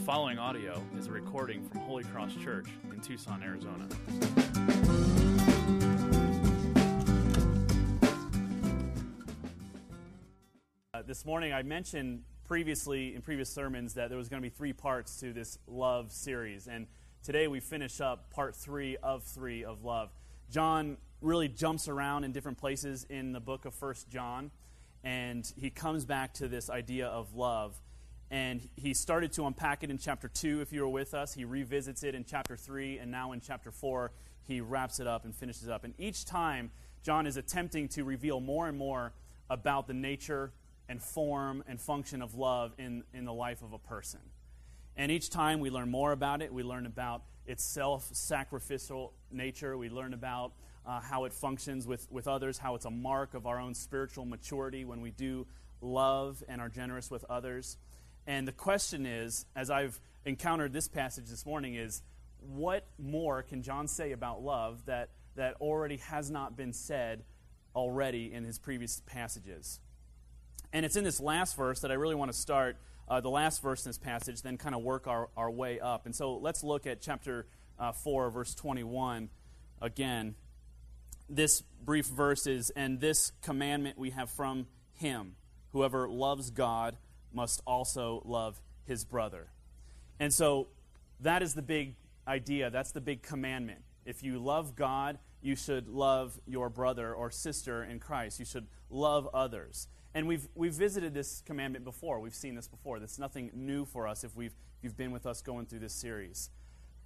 The following audio is a recording from Holy Cross Church in Tucson, Arizona. Uh, this morning, I mentioned previously in previous sermons that there was going to be three parts to this love series. And today we finish up part three of three of love. John really jumps around in different places in the book of First John, and he comes back to this idea of love. And he started to unpack it in chapter 2, if you were with us. He revisits it in chapter 3, and now in chapter 4, he wraps it up and finishes up. And each time, John is attempting to reveal more and more about the nature and form and function of love in, in the life of a person. And each time we learn more about it, we learn about its self sacrificial nature, we learn about uh, how it functions with, with others, how it's a mark of our own spiritual maturity when we do love and are generous with others. And the question is, as I've encountered this passage this morning, is what more can John say about love that, that already has not been said already in his previous passages? And it's in this last verse that I really want to start, uh, the last verse in this passage, then kind of work our, our way up. And so let's look at chapter uh, 4, verse 21 again. This brief verse is, And this commandment we have from him whoever loves God must also love his brother. And so that is the big idea. That's the big commandment. If you love God, you should love your brother or sister in Christ. You should love others. And we've, we've visited this commandment before. We've seen this before. That's nothing new for us if, we've, if you've been with us going through this series.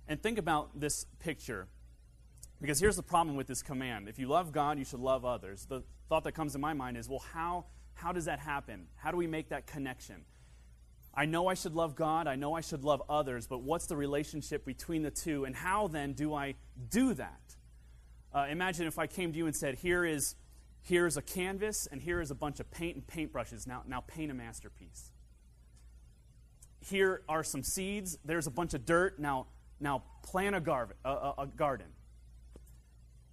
And think about this picture. Because here's the problem with this command. If you love God, you should love others. The thought that comes to my mind is well, how how does that happen? How do we make that connection? I know I should love God, I know I should love others, but what's the relationship between the two, and how then do I do that? Uh, imagine if I came to you and said, Here is here's a canvas, and here is a bunch of paint and paintbrushes. Now, now paint a masterpiece. Here are some seeds. There's a bunch of dirt. Now, now plant a, a, a, a garden.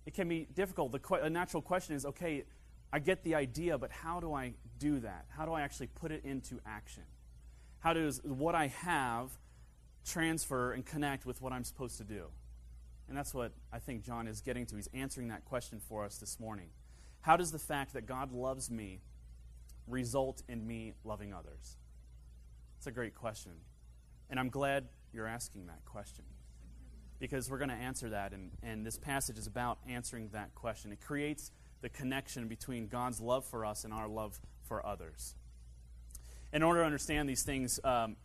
It can be difficult. The natural question is okay, I get the idea, but how do I do that? How do I actually put it into action? How does what I have transfer and connect with what I'm supposed to do? And that's what I think John is getting to. He's answering that question for us this morning. How does the fact that God loves me result in me loving others? It's a great question. And I'm glad you're asking that question because we're going to answer that. And, and this passage is about answering that question. It creates the connection between God's love for us and our love for others. In order to understand these things um,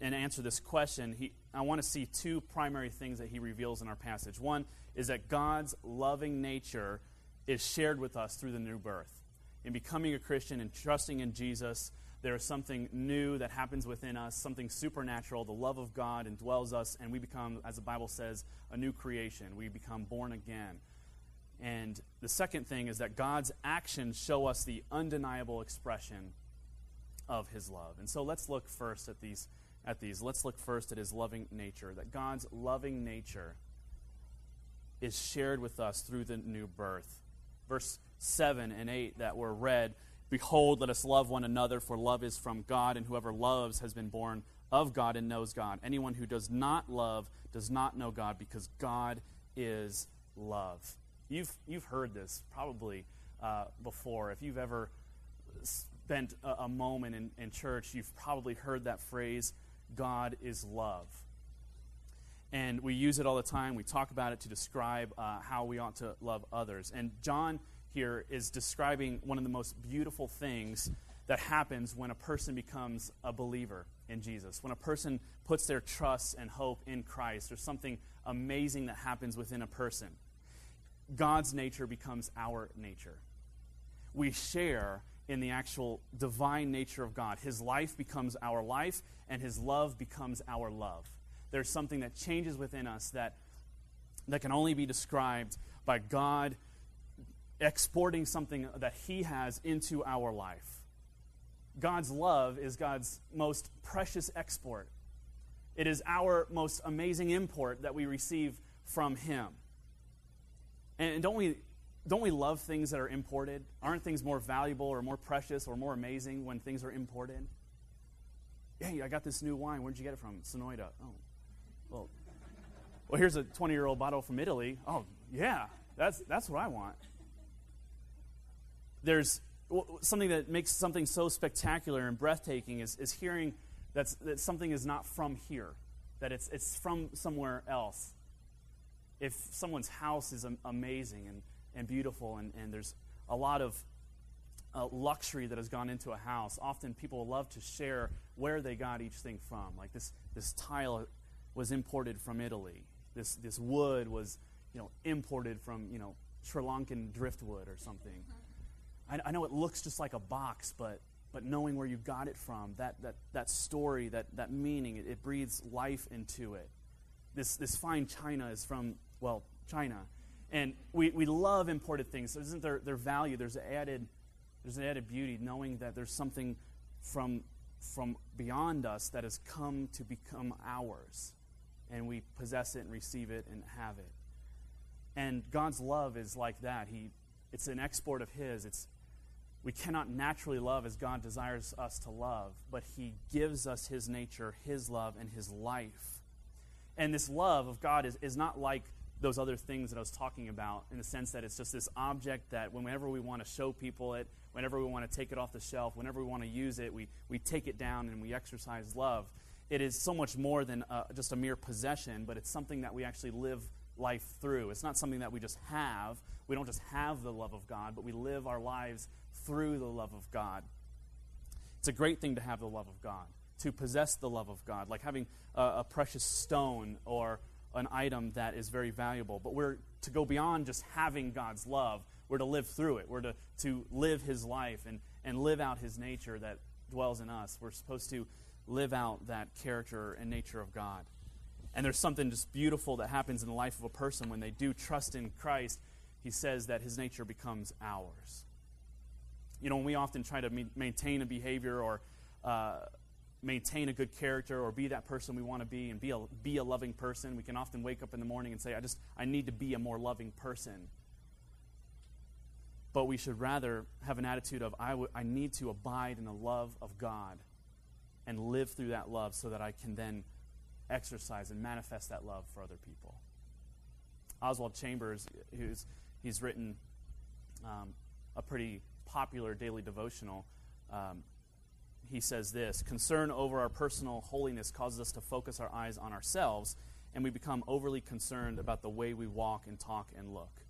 and answer this question, he, I want to see two primary things that he reveals in our passage. One is that God's loving nature is shared with us through the new birth. In becoming a Christian and trusting in Jesus, there is something new that happens within us, something supernatural. The love of God indwells us, and we become, as the Bible says, a new creation. We become born again. And the second thing is that God's actions show us the undeniable expression of his love. And so let's look first at these at these. Let's look first at his loving nature. That God's loving nature is shared with us through the new birth. Verse 7 and 8 that were read, behold, let us love one another for love is from God and whoever loves has been born of God and knows God. Anyone who does not love does not know God because God is love. You've, you've heard this probably uh, before. If you've ever spent a, a moment in, in church, you've probably heard that phrase, God is love. And we use it all the time. We talk about it to describe uh, how we ought to love others. And John here is describing one of the most beautiful things that happens when a person becomes a believer in Jesus. When a person puts their trust and hope in Christ, there's something amazing that happens within a person. God's nature becomes our nature. We share in the actual divine nature of God. His life becomes our life, and His love becomes our love. There's something that changes within us that, that can only be described by God exporting something that He has into our life. God's love is God's most precious export. It is our most amazing import that we receive from Him. And don't we, don't we love things that are imported? Aren't things more valuable or more precious or more amazing when things are imported? Hey, I got this new wine. Where'd you get it from? Sonoita. Oh, well, well, here's a 20 year old bottle from Italy. Oh, yeah, that's, that's what I want. There's something that makes something so spectacular and breathtaking is, is hearing that's, that something is not from here, that it's, it's from somewhere else. If someone's house is amazing and, and beautiful, and, and there's a lot of uh, luxury that has gone into a house, often people love to share where they got each thing from. Like this, this tile was imported from Italy. This, this wood was you know, imported from you know, Sri Lankan driftwood or something. I, I know it looks just like a box, but, but knowing where you got it from, that, that, that story, that, that meaning, it, it breathes life into it. This, this fine china is from, well, China. And we, we love imported things. So isn't there, their value? There's added, there's an added beauty knowing that there's something from, from beyond us that has come to become ours. And we possess it and receive it and have it. And God's love is like that. He, it's an export of His. It's, we cannot naturally love as God desires us to love, but He gives us His nature, His love, and His life. And this love of God is, is not like those other things that I was talking about in the sense that it's just this object that whenever we want to show people it, whenever we want to take it off the shelf, whenever we want to use it, we, we take it down and we exercise love. It is so much more than uh, just a mere possession, but it's something that we actually live life through. It's not something that we just have. We don't just have the love of God, but we live our lives through the love of God. It's a great thing to have the love of God, to possess the love of God, like having a, a precious stone or an item that is very valuable. But we're to go beyond just having God's love. We're to live through it. We're to, to live His life and, and live out His nature that dwells in us. We're supposed to live out that character and nature of God. And there's something just beautiful that happens in the life of a person when they do trust in Christ. He says that his nature becomes ours. You know, we often try to maintain a behavior or uh, maintain a good character or be that person we want to be and be a, be a loving person, we can often wake up in the morning and say, I just, I need to be a more loving person. But we should rather have an attitude of, I, w- I need to abide in the love of God and live through that love so that I can then exercise and manifest that love for other people. Oswald Chambers, who's, he's written um, a pretty popular daily devotional, um, he says this Concern over our personal holiness causes us to focus our eyes on ourselves, and we become overly concerned about the way we walk and talk and look.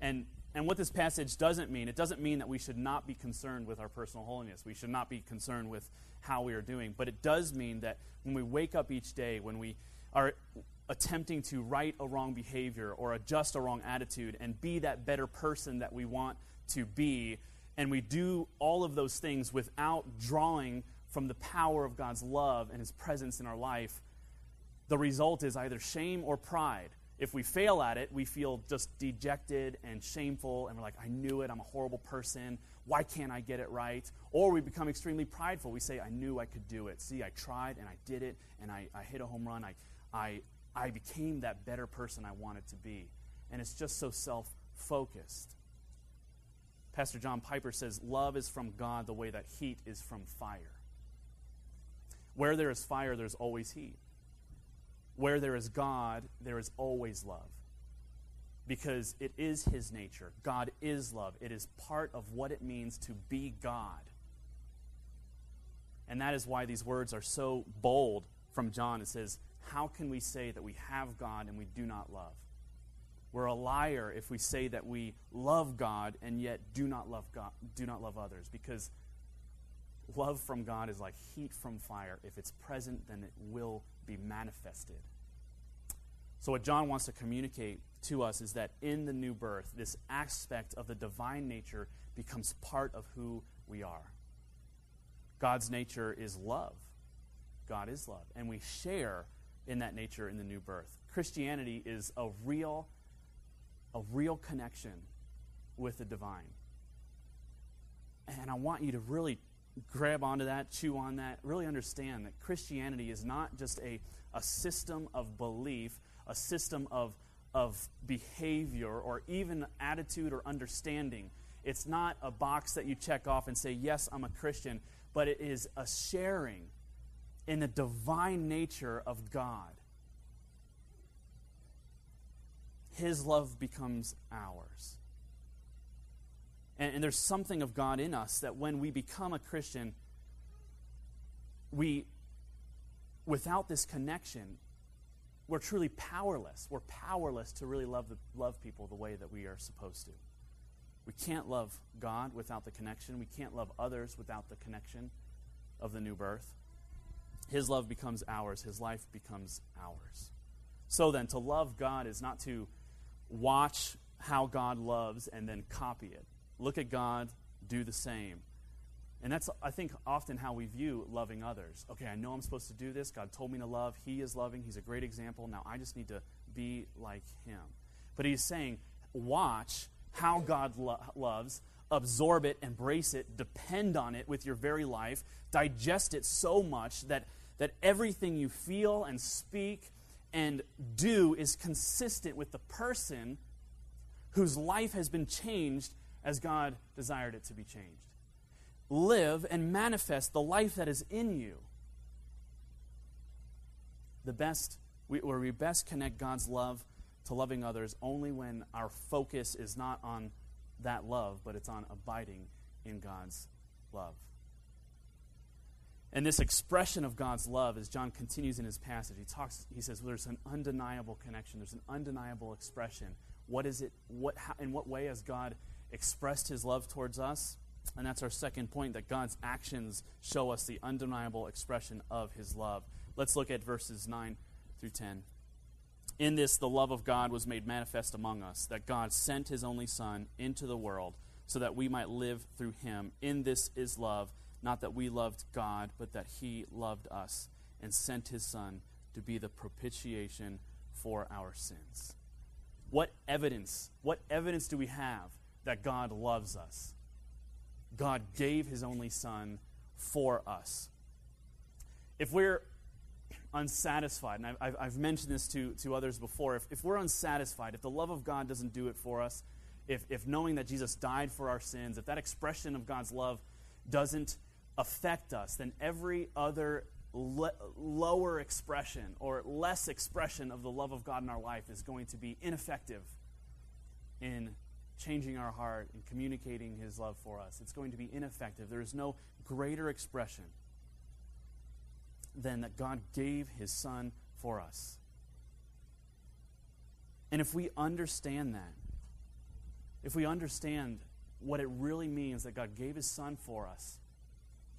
And, and what this passage doesn't mean, it doesn't mean that we should not be concerned with our personal holiness. We should not be concerned with how we are doing. But it does mean that when we wake up each day, when we are attempting to right a wrong behavior or adjust a wrong attitude and be that better person that we want to be, and we do all of those things without drawing from the power of God's love and His presence in our life, the result is either shame or pride. If we fail at it, we feel just dejected and shameful, and we're like, I knew it, I'm a horrible person. Why can't I get it right? Or we become extremely prideful. We say, I knew I could do it. See, I tried and I did it, and I, I hit a home run. I, I, I became that better person I wanted to be. And it's just so self focused. Pastor John Piper says, Love is from God the way that heat is from fire. Where there is fire, there's always heat. Where there is God, there is always love. Because it is His nature. God is love. It is part of what it means to be God. And that is why these words are so bold from John. It says, How can we say that we have God and we do not love? We're a liar if we say that we love God and yet do not love God, do not love others because love from God is like heat from fire. If it's present, then it will be manifested. So what John wants to communicate to us is that in the new birth, this aspect of the divine nature becomes part of who we are. God's nature is love. God is love, and we share in that nature in the new birth. Christianity is a real a real connection with the divine. And I want you to really grab onto that, chew on that, really understand that Christianity is not just a, a system of belief, a system of, of behavior, or even attitude or understanding. It's not a box that you check off and say, Yes, I'm a Christian, but it is a sharing in the divine nature of God, his love becomes ours. And, and, there's something of God in us that when we become a Christian, we, without this connection, we're truly powerless. We're powerless to really love, the, love people the way that we are supposed to. We can't love God without the connection. We can't love others without the connection of the new birth. His love becomes ours, His life becomes ours. So then, to love God is not to watch how God loves and then copy it. Look at God, do the same. And that's, I think, often how we view loving others. Okay, I know I'm supposed to do this. God told me to love. He is loving. He's a great example. Now I just need to be like Him. But He's saying, watch how God lo- loves, absorb it, embrace it, depend on it with your very life, digest it so much that, that everything you feel and speak and do is consistent with the person whose life has been changed as God desired it to be changed. Live and manifest the life that is in you. The best, where we best connect God's love to loving others only when our focus is not on that love, but it's on abiding in God's love. And this expression of God's love, as John continues in his passage, he talks, he says, well, there's an undeniable connection, there's an undeniable expression. What is it, what, how, in what way has God expressed his love towards us? And that's our second point that God's actions show us the undeniable expression of his love. Let's look at verses 9 through 10. In this, the love of God was made manifest among us, that God sent his only Son into the world so that we might live through him. In this is love, not that we loved God, but that he loved us and sent his Son to be the propitiation for our sins. What evidence, what evidence do we have that God loves us? God gave his only Son for us. If we're unsatisfied, and I've, I've mentioned this to, to others before, if, if we're unsatisfied, if the love of God doesn't do it for us, if, if knowing that Jesus died for our sins, if that expression of God's love doesn't affect us, then every other le- lower expression or less expression of the love of God in our life is going to be ineffective in changing our heart and communicating His love for us. It's going to be ineffective. There is no greater expression than that God gave his Son for us. And if we understand that, if we understand what it really means that God gave his Son for us,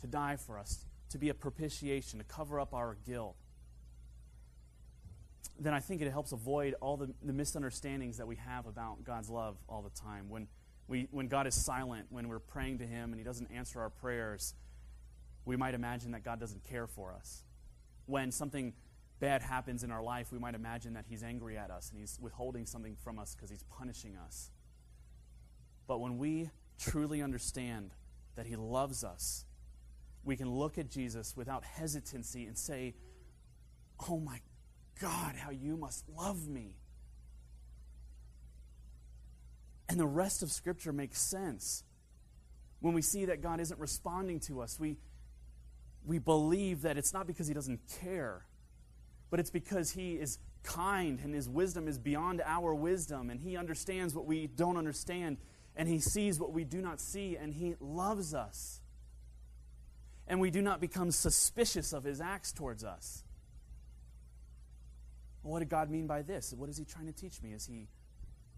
to die for us, to be a propitiation, to cover up our guilt, then I think it helps avoid all the, the misunderstandings that we have about God's love all the time. When, we, when God is silent, when we're praying to Him and He doesn't answer our prayers, we might imagine that God doesn't care for us. When something bad happens in our life, we might imagine that He's angry at us and He's withholding something from us because He's punishing us. But when we truly understand that He loves us, we can look at Jesus without hesitancy and say, Oh my God, how you must love me. And the rest of Scripture makes sense. When we see that God isn't responding to us, we, we believe that it's not because he doesn't care, but it's because he is kind and his wisdom is beyond our wisdom and he understands what we don't understand and he sees what we do not see and he loves us. And we do not become suspicious of his acts towards us. Well, what did God mean by this? What is he trying to teach me? Is he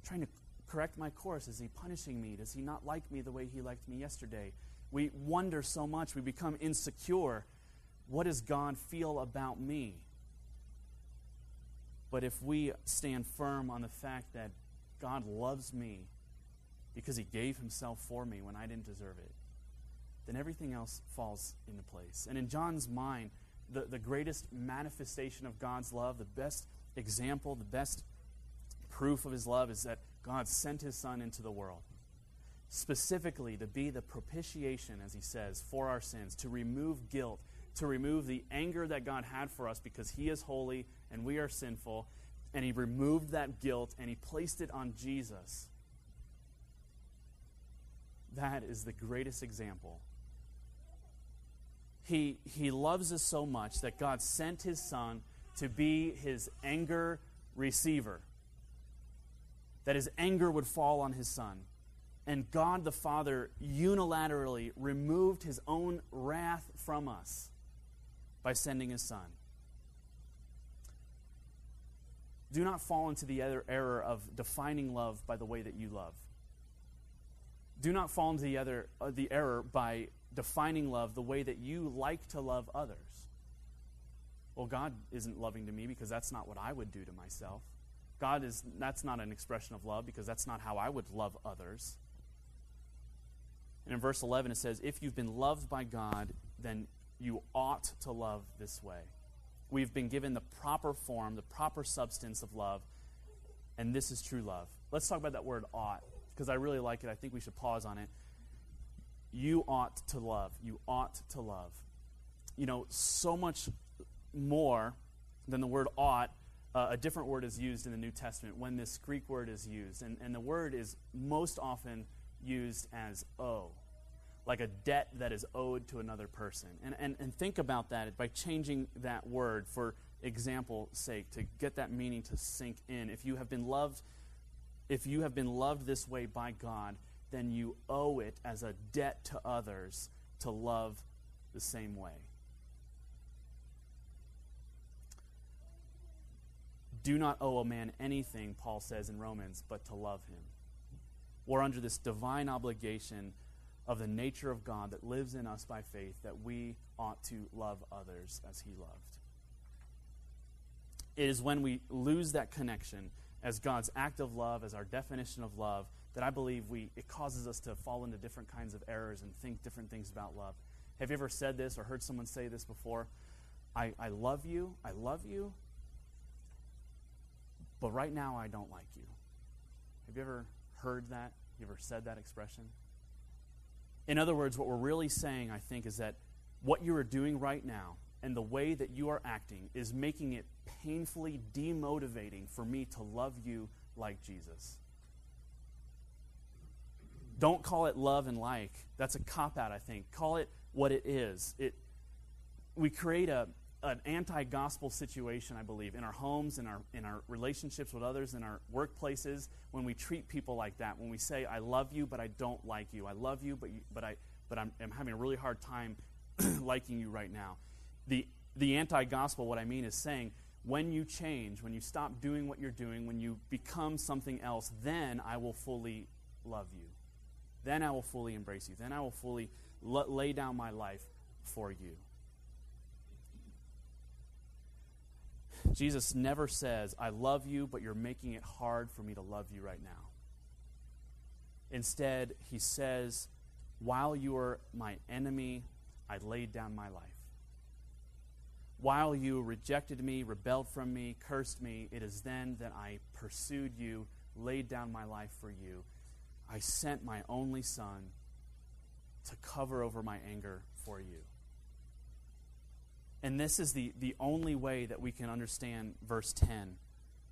trying to correct my course? Is he punishing me? Does he not like me the way he liked me yesterday? We wonder so much, we become insecure. What does God feel about me? But if we stand firm on the fact that God loves me because he gave himself for me when I didn't deserve it, then everything else falls into place. And in John's mind, the, the greatest manifestation of God's love, the best example, the best proof of his love is that God sent his son into the world specifically to be the propitiation, as he says, for our sins, to remove guilt, to remove the anger that God had for us because he is holy and we are sinful. And he removed that guilt and he placed it on Jesus. That is the greatest example he, he loves us so much that God sent his son to be his anger receiver. That his anger would fall on his son. And God the Father unilaterally removed his own wrath from us by sending his son. Do not fall into the other error of defining love by the way that you love. Do not fall into the other uh, the error by defining love the way that you like to love others. Well, God isn't loving to me because that's not what I would do to myself. God is that's not an expression of love because that's not how I would love others. And in verse 11 it says, "If you've been loved by God, then you ought to love this way." We've been given the proper form, the proper substance of love, and this is true love. Let's talk about that word ought because I really like it. I think we should pause on it. You ought to love. You ought to love. You know, so much more than the word ought, uh, a different word is used in the New Testament when this Greek word is used. And, and the word is most often used as owe, like a debt that is owed to another person. And, and, and think about that by changing that word for example sake to get that meaning to sink in. If you have been loved, if you have been loved this way by God, then you owe it as a debt to others to love the same way. Do not owe a man anything, Paul says in Romans, but to love him. We're under this divine obligation of the nature of God that lives in us by faith that we ought to love others as he loved. It is when we lose that connection as God's act of love, as our definition of love, that I believe we, it causes us to fall into different kinds of errors and think different things about love. Have you ever said this or heard someone say this before? I, I love you, I love you, but right now I don't like you. Have you ever heard that? You ever said that expression? In other words, what we're really saying, I think, is that what you are doing right now and the way that you are acting is making it painfully demotivating for me to love you like Jesus. Don't call it love and like. That's a cop out, I think. Call it what it is. It, we create a, an anti-gospel situation, I believe, in our homes, in our in our relationships with others, in our workplaces, when we treat people like that, when we say, "I love you, but I don't like you. I love you, but you, but I but I'm, I'm having a really hard time liking you right now." The the anti-gospel, what I mean is saying, when you change, when you stop doing what you're doing, when you become something else, then I will fully love you. Then I will fully embrace you. Then I will fully lay down my life for you. Jesus never says, I love you, but you're making it hard for me to love you right now. Instead, he says, While you were my enemy, I laid down my life. While you rejected me, rebelled from me, cursed me, it is then that I pursued you, laid down my life for you. I sent my only son to cover over my anger for you. And this is the, the only way that we can understand verse 10.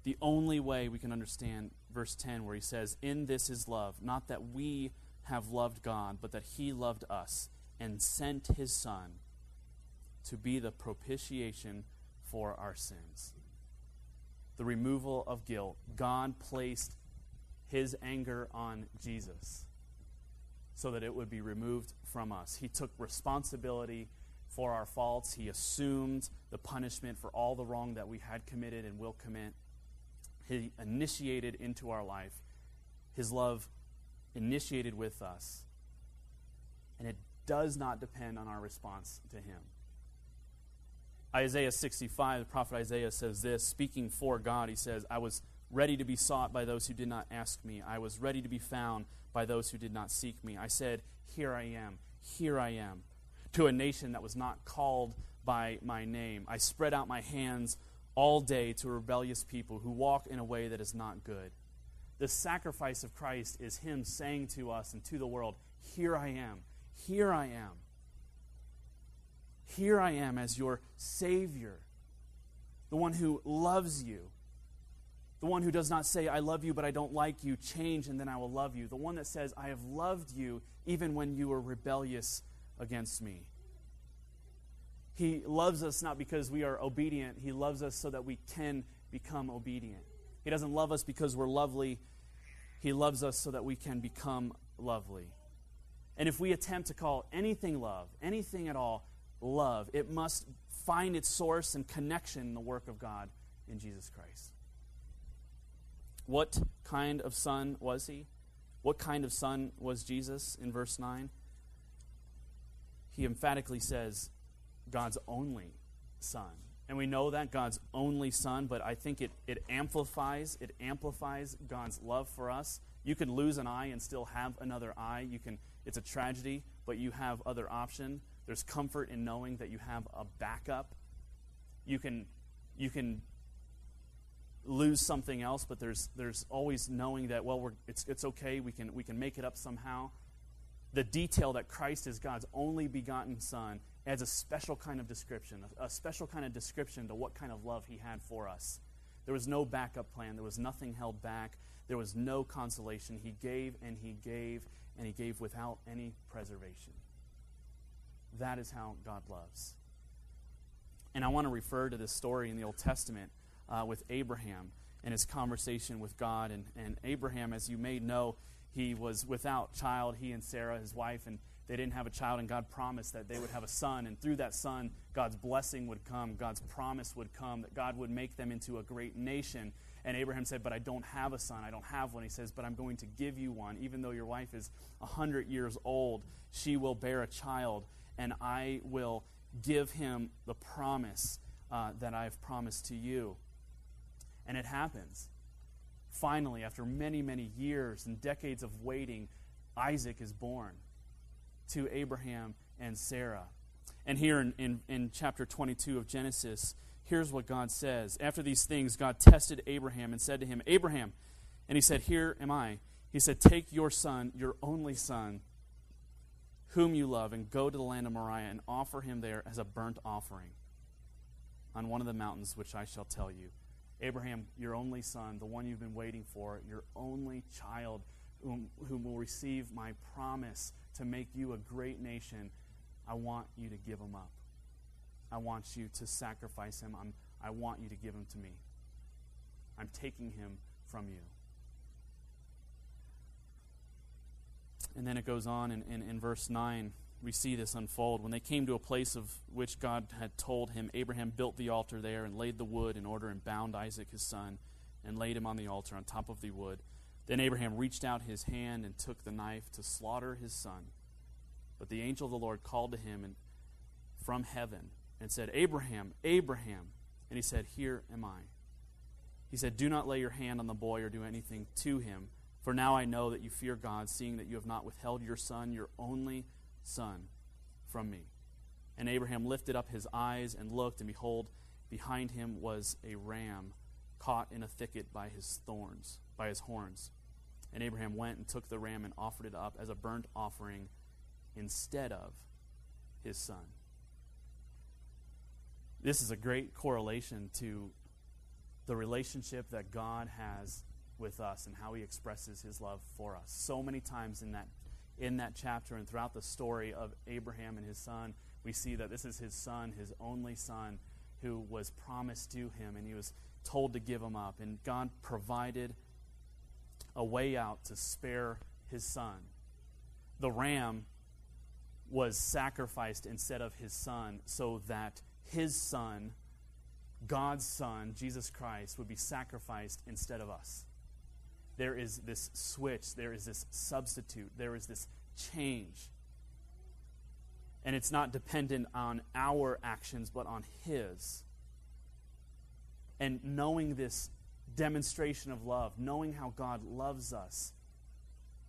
The only way we can understand verse 10, where he says, In this is love, not that we have loved God, but that he loved us and sent his Son to be the propitiation for our sins. The removal of guilt. God placed his anger on Jesus so that it would be removed from us. He took responsibility for our faults. He assumed the punishment for all the wrong that we had committed and will commit. He initiated into our life. His love initiated with us. And it does not depend on our response to Him. Isaiah 65, the prophet Isaiah says this, speaking for God, he says, I was ready to be sought by those who did not ask me. I was ready to be found by those who did not seek me. I said, Here I am, here I am to a nation that was not called by my name. I spread out my hands all day to a rebellious people who walk in a way that is not good. The sacrifice of Christ is Him saying to us and to the world, Here I am, here I am. Here I am as your Savior, the one who loves you, the one who does not say, I love you, but I don't like you, change and then I will love you, the one that says, I have loved you even when you were rebellious against me. He loves us not because we are obedient, He loves us so that we can become obedient. He doesn't love us because we're lovely, He loves us so that we can become lovely. And if we attempt to call anything love, anything at all, love, it must find its source and connection in the work of God in Jesus Christ. What kind of son was he? What kind of son was Jesus in verse 9? He emphatically says, God's only son. And we know that God's only son, but I think it, it amplifies, it amplifies God's love for us. You can lose an eye and still have another eye. You can it's a tragedy, but you have other option. There's comfort in knowing that you have a backup. You can you can lose something else, but there's there's always knowing that well we're, it's it's okay. We can we can make it up somehow. The detail that Christ is God's only begotten Son adds a special kind of description, a special kind of description to what kind of love He had for us. There was no backup plan. There was nothing held back. There was no consolation. He gave and He gave and He gave without any preservation. That is how God loves. And I want to refer to this story in the Old Testament uh, with Abraham and his conversation with God. And, and Abraham, as you may know, he was without child, he and Sarah, his wife, and they didn't have a child, and God promised that they would have a son, and through that son, God's blessing would come, God's promise would come, that God would make them into a great nation. And Abraham said, But I don't have a son, I don't have one. He says, But I'm going to give you one. Even though your wife is 100 years old, she will bear a child, and I will give him the promise uh, that I've promised to you. And it happens. Finally, after many, many years and decades of waiting, Isaac is born to Abraham and Sarah. And here in, in, in, chapter 22 of Genesis, here's what God says. After these things, God tested Abraham and said to him, Abraham, and he said, Here am I. He said, Take your son, your only son, whom you love, and go to the land of Moriah and offer him there as a burnt offering on one of the mountains which I shall tell you. Abraham, your only son, the one you've been waiting for, your only child, whom, whom will receive my promise to make you a great nation, I want you to give him up. I want you to sacrifice him. I'm, I want you to give him to me. I'm taking him from you. And then it goes on in, in, in verse 9 we see this unfold. When they came to a place of which God had told him, Abraham built the altar there and laid the wood in order and bound Isaac his son and laid him on the altar on top of the wood. Then Abraham reached out his hand and took the knife to slaughter his son. But the angel of the Lord called to him and, from heaven and said, Abraham, Abraham. And he said, Here am I. He said, Do not lay your hand on the boy or do anything to him, for now I know that you fear God, seeing that you have not withheld your son, your only Son, from me. And Abraham lifted up his eyes and looked, and behold, behind him was a ram caught in a thicket by his thorns, by his horns. And Abraham went and took the ram and offered it up as a burnt offering instead of his son. This is a great correlation to the relationship that God has with us and how he expresses his love for us. So many times in that in that chapter and throughout the story of Abraham and his son, we see that this is his son, his only son, who was promised to him, and he was told to give him up. And God provided a way out to spare his son. The ram was sacrificed instead of his son so that his son, God's son, Jesus Christ, would be sacrificed instead of us there is this switch, there is this substitute, there is this change. And it's not dependent on our actions, but on His. And knowing this demonstration of love, knowing how God loves us,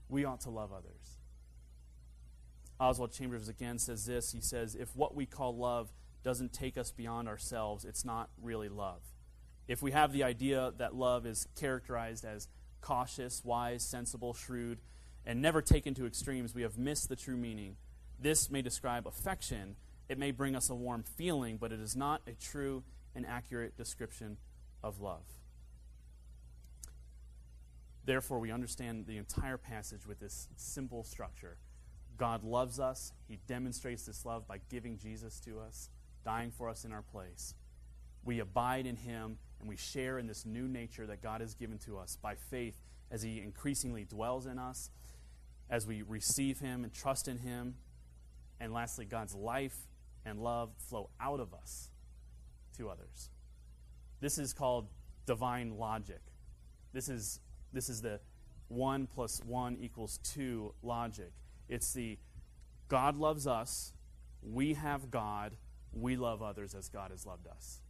we ought to love others. Oswald Chambers again says this He says, If what we call love doesn't take us beyond ourselves, it's not really love. If we have the idea that love is characterized as cautious, wise, sensible, shrewd, and never taken to extremes, we have missed the true meaning. This may describe affection. It may bring us a warm feeling, but it is not a true and accurate description of love. Therefore, we understand the entire passage with this simple structure God loves us, He demonstrates this love by giving Jesus to us. dying for us in our place. We abide in him and we share in this new nature that God has given to us by faith as he increasingly dwells in us, as we receive him and trust in him. And lastly, God's life and love flow out of us to others. This is called divine logic. This is, this is the 1 plus 1 equals 2 logic. It's the God loves us, we have God, we love others as God has loved us.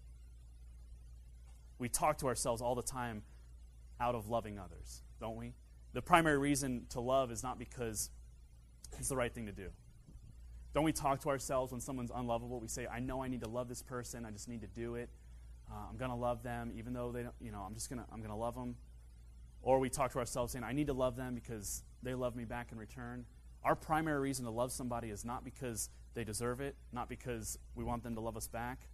We talk to ourselves all the time out of loving others, don't we? The primary reason to love is not because it's the right thing to do. Don't we talk to ourselves when someone's unlovable? We say, I know I need to love this person, I just need to do it. Uh, I'm going to love them, even though they don't, you know, I'm just going to, I'm going to love them. Or we talk to ourselves saying, I need to love them because they love me back in return. Our primary reason to love somebody is not because they deserve it, not because we want them to love us back,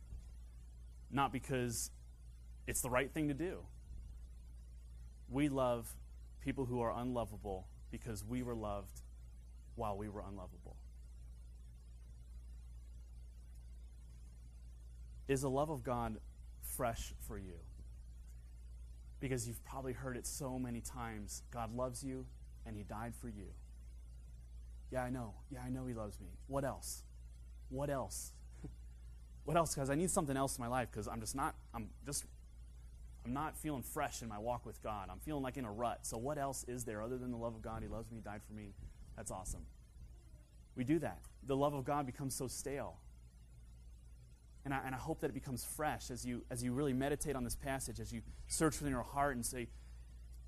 not because it's the right thing to do. We love people who are unlovable because we were loved while we were unlovable. Is the love of God fresh for you? Because you've probably heard it so many times God loves you and He died for you. Yeah, I know. Yeah, I know He loves me. What else? What else? what else? Because I need something else in my life because I'm just not, I'm just, I'm not feeling fresh in my walk with God. I'm feeling like in a rut. So what else is there other than the love of God? He loves me, died for me. That's awesome. We do that. The love of God becomes so stale. And I, and I hope that it becomes fresh as you, as you really meditate on this passage, as you search within your heart and say,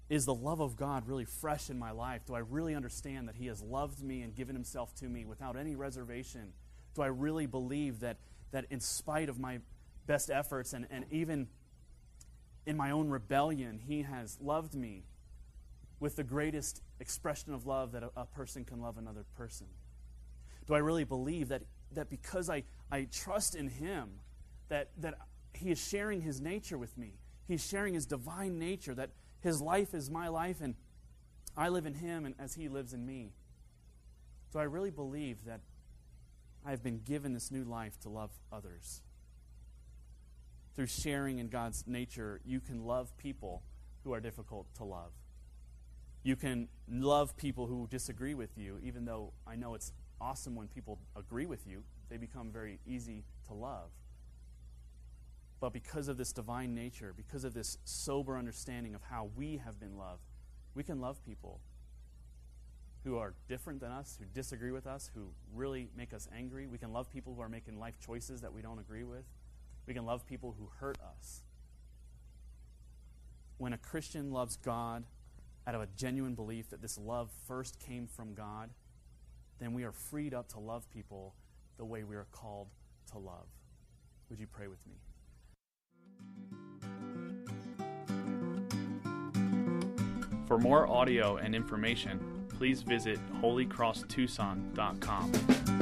is the love of God really fresh in my life? Do I really understand that He has loved me and given Himself to me without any reservation? Do I really believe that, that in spite of my best efforts and, and even in my own rebellion, He has loved me with the greatest expression of love that a, a person can love another person? Do I really believe that that because I, I trust in Him, that, that He is sharing His nature with me. He's sharing His divine nature, that His life is my life, and I live in Him and as He lives in me. Do I really believe that I have been given this new life to love others? Through sharing in God's nature, you can love people who are difficult to love. You can love people who disagree with you, even though I know it's awesome when people agree with you. They become very easy to love. But because of this divine nature, because of this sober understanding of how we have been loved, we can love people who are different than us, who disagree with us, who really make us angry. We can love people who are making life choices that we don't agree with. We can love people who hurt us. When a Christian loves God out of a genuine belief that this love first came from God, then we are freed up to love people the way we are called to love. Would you pray with me? For more audio and information, please visit holycrosstucson.com.